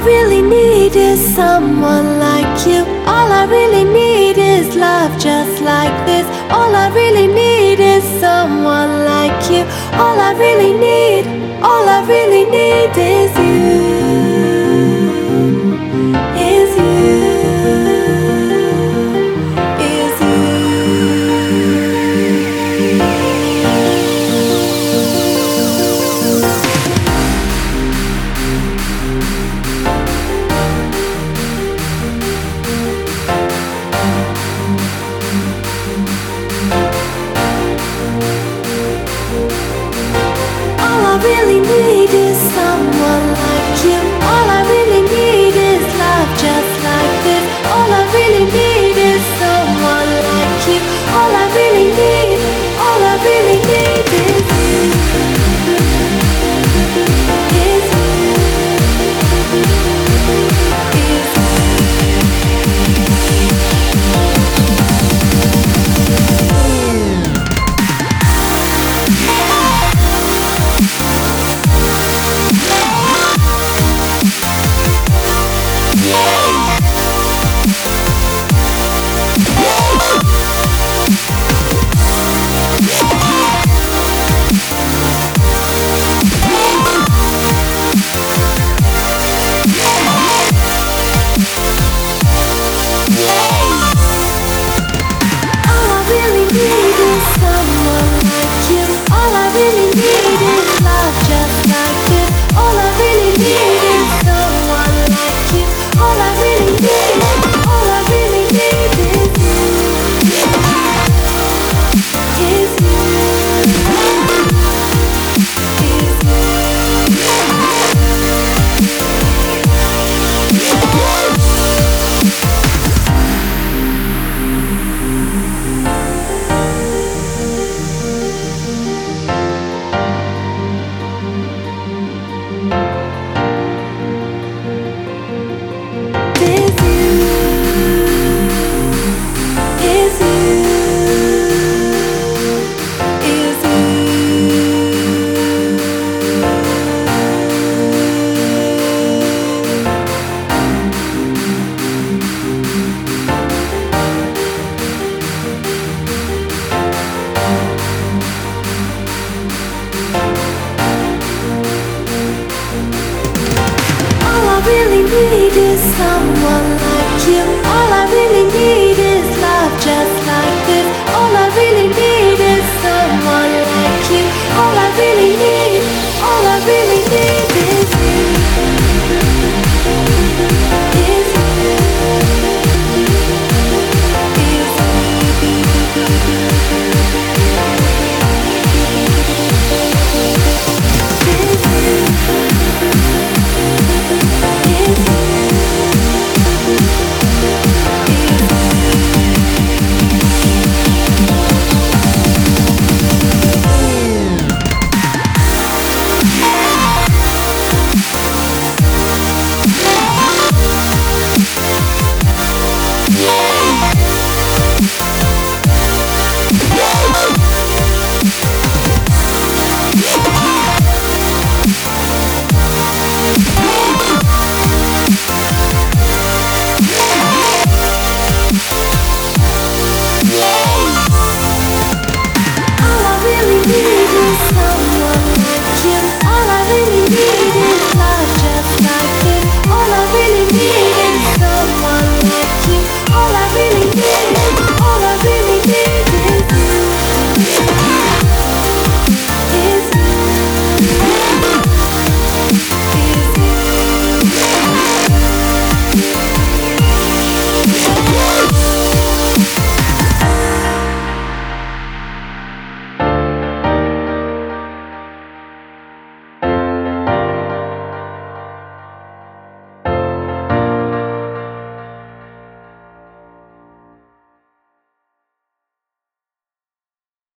I really need is someone like you. All I really need is love just like this. All I really need is someone like you. All I really need, all I really really need is someone I've just someone like you.